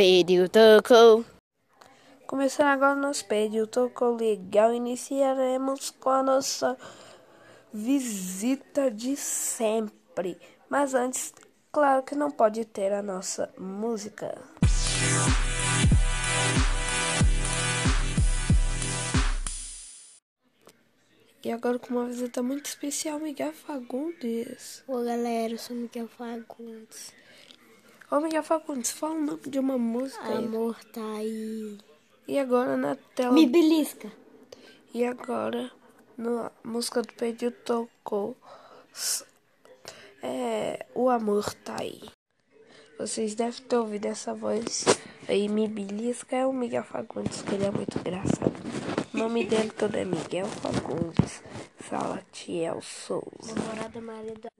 Pediu, tocou. Começando agora o nosso pediu, tocou legal. Iniciaremos com a nossa visita de sempre. Mas antes, claro que não pode ter a nossa música. E agora com uma visita muito especial, Miguel Fagundes. Ô galera, eu sou Miguel Fagundes. Ô Miguel Fagundes, fala o nome de uma música. aí. Amor tá aí. E agora na tela. Me belisca. E agora na música do Pedido tocou. É, o amor tá aí. Vocês devem ter ouvido essa voz aí, me belisca. É o Miguel Fagundes, que ele é muito engraçado. O nome dele todo é Miguel Fagundes Salatiel Souza. Namorada Maria da